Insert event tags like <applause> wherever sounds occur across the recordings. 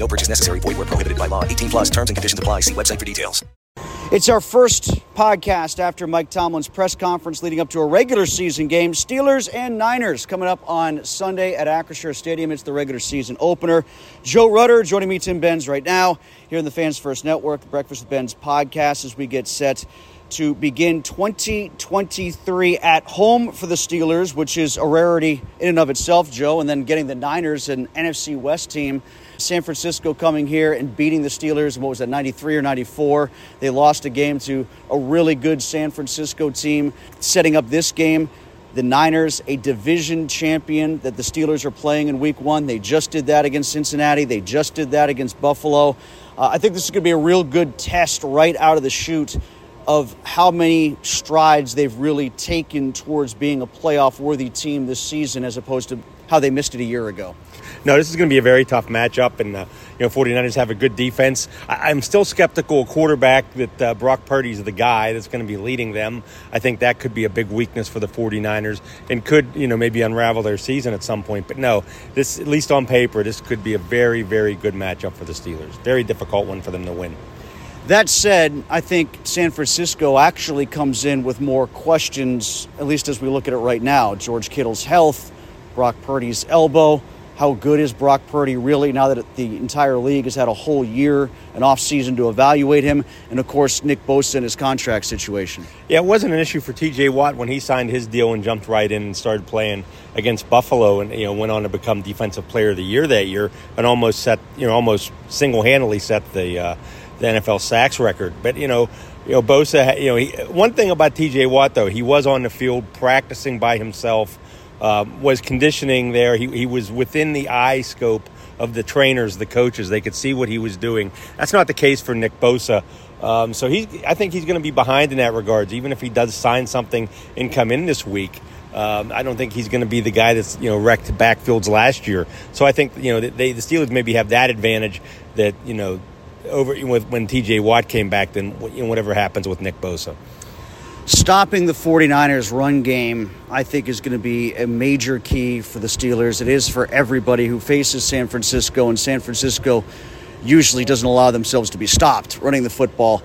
No purchase necessary. Void were prohibited by law. 18 plus terms and conditions apply. See website for details. It's our first podcast after Mike Tomlin's press conference leading up to a regular season game. Steelers and Niners coming up on Sunday at Acrisure Stadium. It's the regular season opener. Joe Rutter joining me, Tim Benz, right now here in the Fans First Network, Breakfast with Benz podcast, as we get set to begin 2023 at home for the Steelers, which is a rarity in and of itself, Joe, and then getting the Niners, an NFC West team. San Francisco coming here and beating the Steelers, what was that, 93 or 94? They lost a game to a really good San Francisco team. Setting up this game, the Niners, a division champion that the Steelers are playing in week one. They just did that against Cincinnati, they just did that against Buffalo. Uh, I think this is going to be a real good test right out of the chute of how many strides they've really taken towards being a playoff worthy team this season as opposed to how they missed it a year ago. No, this is going to be a very tough matchup, and uh, you know, 49ers have a good defense. I- am still skeptical quarterback that uh, Brock Purdy's the guy that's going to be leading them. I think that could be a big weakness for the 49ers and could, you know, maybe unravel their season at some point. But no, this at least on paper, this could be a very, very good matchup for the Steelers. Very difficult one for them to win. That said, I think San Francisco actually comes in with more questions, at least as we look at it right now. George Kittle's health, Brock Purdy's elbow. How good is Brock Purdy really now that the entire league has had a whole year, an offseason to evaluate him? And of course, Nick Bosa and his contract situation. Yeah, it wasn't an issue for TJ Watt when he signed his deal and jumped right in and started playing against Buffalo and you know went on to become defensive player of the year that year and almost set you know almost single-handedly set the uh, the NFL sacks record. But you know, you know Bosa, you know, he, one thing about TJ Watt though, he was on the field practicing by himself um, was conditioning there. He, he was within the eye scope of the trainers, the coaches. They could see what he was doing. That's not the case for Nick Bosa. Um, so he, I think he's going to be behind in that regards. Even if he does sign something and come in this week, um, I don't think he's going to be the guy that's you know wrecked backfields last year. So I think you know they, the Steelers maybe have that advantage that you know over when T.J. Watt came back than whatever happens with Nick Bosa stopping the 49ers run game i think is going to be a major key for the steelers it is for everybody who faces san francisco and san francisco usually doesn't allow themselves to be stopped running the football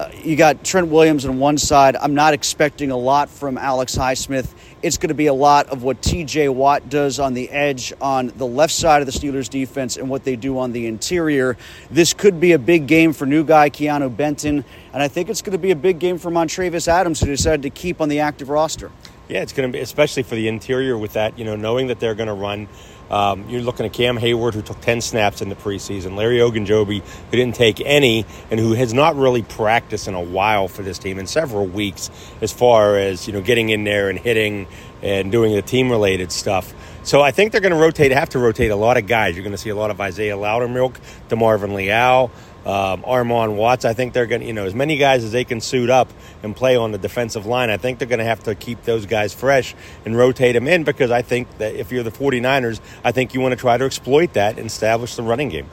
uh, you got trent williams on one side i'm not expecting a lot from alex highsmith it's going to be a lot of what TJ Watt does on the edge on the left side of the Steelers defense and what they do on the interior. This could be a big game for new guy Keanu Benton, and I think it's going to be a big game for Montravious Adams, who decided to keep on the active roster. Yeah, it's going to be, especially for the interior with that, you know, knowing that they're going to run. Um, you're looking at Cam Hayward, who took 10 snaps in the preseason, Larry Ogunjobi, who didn't take any, and who has not really practiced in a while for this team in several weeks, as far as you know, getting in there and hitting and doing the team-related stuff. So I think they're going to rotate, have to rotate a lot of guys. You're going to see a lot of Isaiah Loudermilk, DeMarvin Leal, um, Armon Watts. I think they're going to, you know, as many guys as they can suit up and play on the defensive line. I think they're going to have to keep those guys fresh and rotate them in because I think that if you're the 49ers, I think you want to try to exploit that and establish the running game.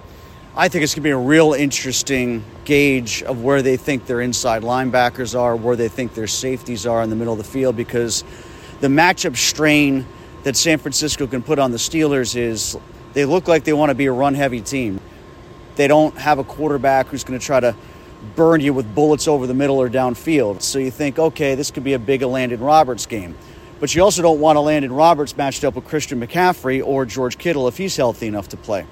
I think it's going to be a real interesting gauge of where they think their inside linebackers are, where they think their safeties are in the middle of the field because the matchup strain that San Francisco can put on the Steelers is they look like they want to be a run heavy team. They don't have a quarterback who's going to try to burn you with bullets over the middle or downfield. So you think, okay, this could be a big Elandon Roberts game. But you also don't want a Landon Roberts matched up with Christian McCaffrey or George Kittle if he's healthy enough to play.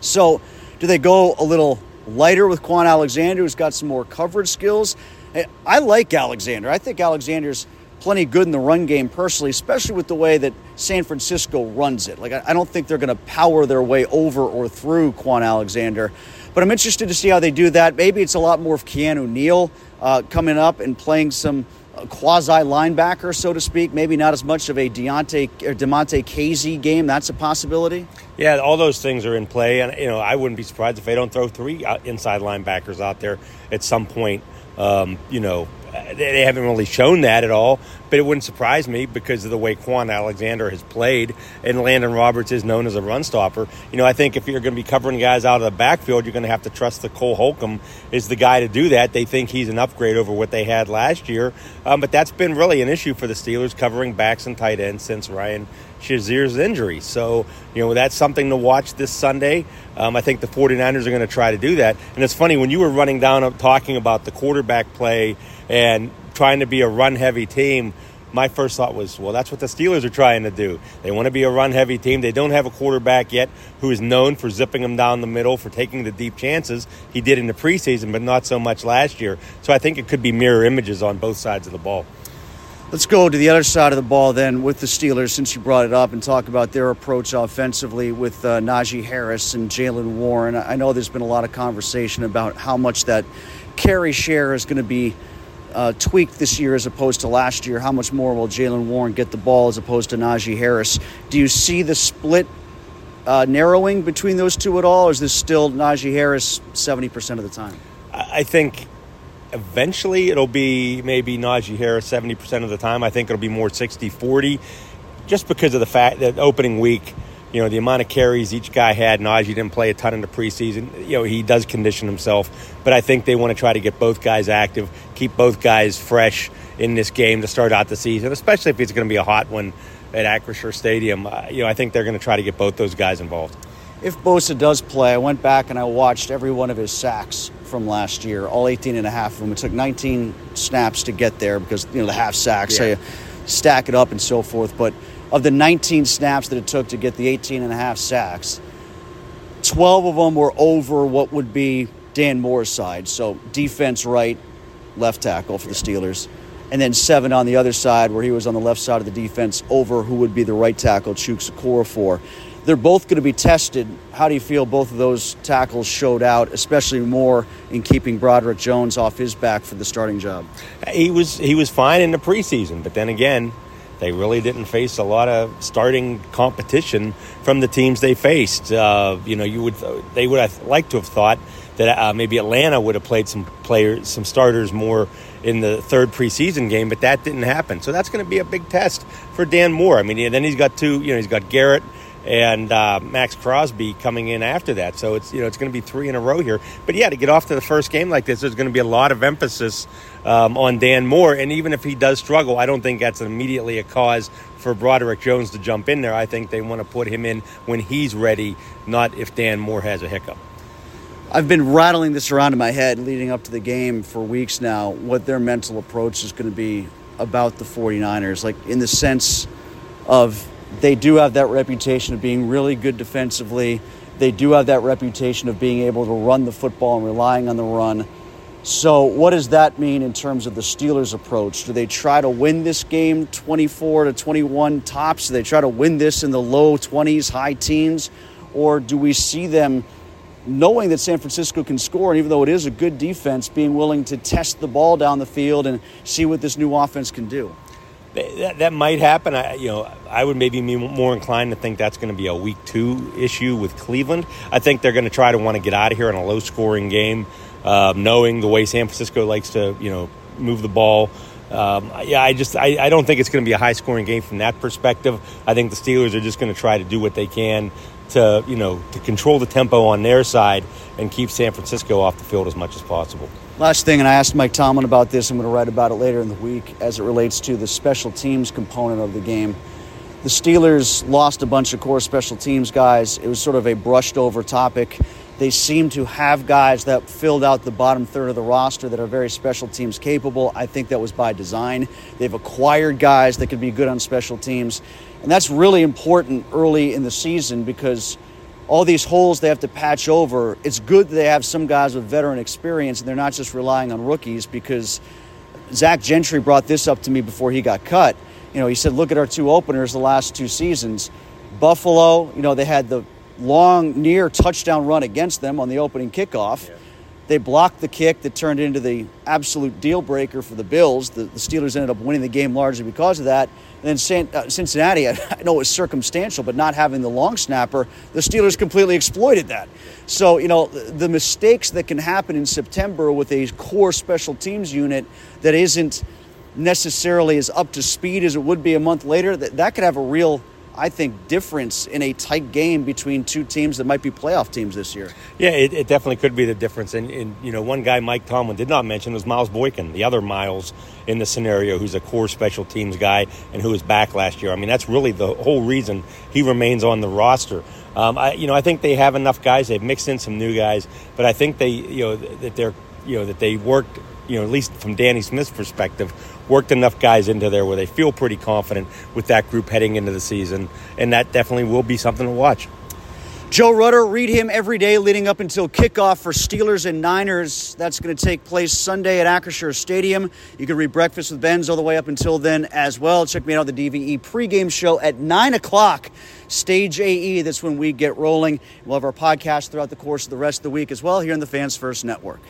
So do they go a little lighter with Kwon Alexander, who's got some more coverage skills? Eh, I like Alexander. I think Alexander's plenty good in the run game personally, especially with the way that San Francisco runs it. Like, I don't think they're going to power their way over or through Kwon Alexander. But I'm interested to see how they do that. Maybe it's a lot more of Keanu Neal uh, coming up and playing some uh, quasi linebacker, so to speak. Maybe not as much of a Deontay or Damontae Kazee game. That's a possibility. Yeah, all those things are in play, and you know I wouldn't be surprised if they don't throw three uh, inside linebackers out there at some point. Um, you know, they haven't really shown that at all, but it wouldn't surprise me because of the way Kwon Alexander has played, and Elandon Roberts is known as a run stopper. You know, I think if you're going to be covering guys out of the backfield, you're going to have to trust that Cole Holcomb is the guy to do that. They think he's an upgrade over what they had last year, um, but that's been really an issue for the Steelers covering backs and tight ends since Ryan Shazier's injury. So, you know, that's something to watch this Sunday. Um, I think the 49ers are going to try to do that. And it's funny, when you were running down talking about the quarterback play and trying to be a run heavy team, my first thought was, well, that's what the Steelers are trying to do. They want to be a run heavy team. They don't have a quarterback yet who is known for zipping them down the middle, for taking the deep chances. He did in the preseason, but not so much last year. So I think it could be mirror images on both sides of the ball. Let's go to the other side of the ball then with the Steelers, since you brought it up, and talk about their approach offensively with uh, Najee Harris and Jaylen Warren. I know there's been a lot of conversation about how much that carry share is going to be uh, tweaked this year as opposed to last year. How much more will Jaylen Warren get the ball as opposed to Najee Harris? Do you see the split uh, narrowing between those two at all, or is this still Najee Harris 70% of the time? I think eventually it'll be maybe Najee Harris 70% of the time. I think it'll be more 60 40 just because of the fact that opening week, you know, the amount of carries each guy had. Najee didn't play a ton in the preseason. You know, he does condition himself, but I think they want to try to get both guys active, keep both guys fresh in this game to start out the season, especially if it's going to be a hot one at Acrisure Stadium. Uh, you know, I think they're going to try to get both those guys involved. If Bosa does play, I went back and I watched every one of his sacks from last year, all 18 and a half of them. It took 19 snaps to get there because, you know, the half sacks, yeah. so you stack it up and so forth. But of the 19 snaps that it took to get the 18 and a half sacks, 12 of them were over what would be Dan Moore's side. So defense right, left tackle for the Steelers. And then seven on the other side, where he was on the left side of the defense, over who would be the right tackle, Chuks Okorafor they're both going to be tested. How do you feel both of those tackles showed out, especially more in keeping Broderick Jones off his back for the starting job? He was he was fine in the preseason, but then again, they really didn't face a lot of starting competition from the teams they faced. Uh, you know, you would they would have liked to have thought that uh, maybe Atlanta would have played some players, some starters more in the third preseason game, but that didn't happen. So that's going to be a big test for Dan Moore. I mean, then he's got two. You know, he's got Garrett and uh, Maxx Crosby coming in after that. So it's you know it's going to be three in a row here. But yeah, to get off to the first game like this, there's going to be a lot of emphasis um, on Dan Moore. And even if he does struggle, I don't think that's immediately a cause for Broderick Jones to jump in there. I think they want to put him in when he's ready, not if Dan Moore has a hiccup. I've been rattling this around in my head leading up to the game for weeks now, what their mental approach is going to be about the 49ers. Like, in the sense of they do have that reputation of being really good defensively. They do have that reputation of being able to run the football and relying on the run. So, what does that mean in terms of the Steelers' approach? Do they try to win this game 24 to 21 tops? Do they try to win this in the low 20s, high teens? Or do we see them knowing that San Francisco can score, and even though it is a good defense, being willing to test the ball down the field and see what this new offense can do? That, that might happen. I, you know, I would maybe be more inclined to think that's going to be a week two issue with Cleveland. I think they're going to try to want to get out of here in a low scoring game, uh, knowing the way San Francisco likes to, you know, move the ball. Um, yeah, I just I, I don't think it's going to be a high scoring game from that perspective. I think the Steelers are just going to try to do what they can to you know to control the tempo on their side and keep San Francisco off the field as much as possible. Last thing, and I asked Mike Tomlin about this. I'm going to write about it later in the week as it relates to the special teams component of the game. The Steelers lost a bunch of core special teams guys. It was sort of a brushed over topic. They seem to have guys that filled out the bottom third of the roster that are very special teams capable. I think that was by design. They've acquired guys that could be good on special teams. And that's really important early in the season because all these holes they have to patch over. It's good that they have some guys with veteran experience and they're not just relying on rookies because Zach Gentry brought this up to me before he got cut. You know, he said, look at our two openers the last two seasons. Buffalo, you know, they had the long near touchdown run against them on the opening kickoff. Yeah. They blocked the kick that turned into the absolute deal breaker for the Bills. The, the Steelers ended up winning the game largely because of that. And then uh, Cincinnati, <laughs> I know it was circumstantial, but not having the long snapper, the Steelers completely exploited that. So, you know, the mistakes that can happen in September with a core special teams unit that isn't necessarily as up to speed as it would be a month later, that, that could have a real I think, difference in a tight game between two teams that might be playoff teams this year. Yeah, it, it definitely could be the difference. And, and, you know, one guy Mike Tomlin did not mention was Miles Boykin, the other Miles in the scenario, who's a core special teams guy and who was back last year. I mean, that's really the whole reason he remains on the roster. Um, I, you know, I think they have enough guys. They've mixed in some new guys, but I think they, you know, that they're, you know, that they worked you know, at least from Danny Smith's perspective, worked enough guys into there where they feel pretty confident with that group heading into the season, and that definitely will be something to watch. Joe Rutter, read him every day leading up until kickoff for Steelers and Niners. That's going to take place Sunday at Acrisure Stadium. You can read Breakfast with Benz all the way up until then as well. Check me out on the DVE pregame show at 9 o'clock. Stage AE, that's when we get rolling. We'll have our podcast throughout the course of the rest of the week as well here on the Fans First Network.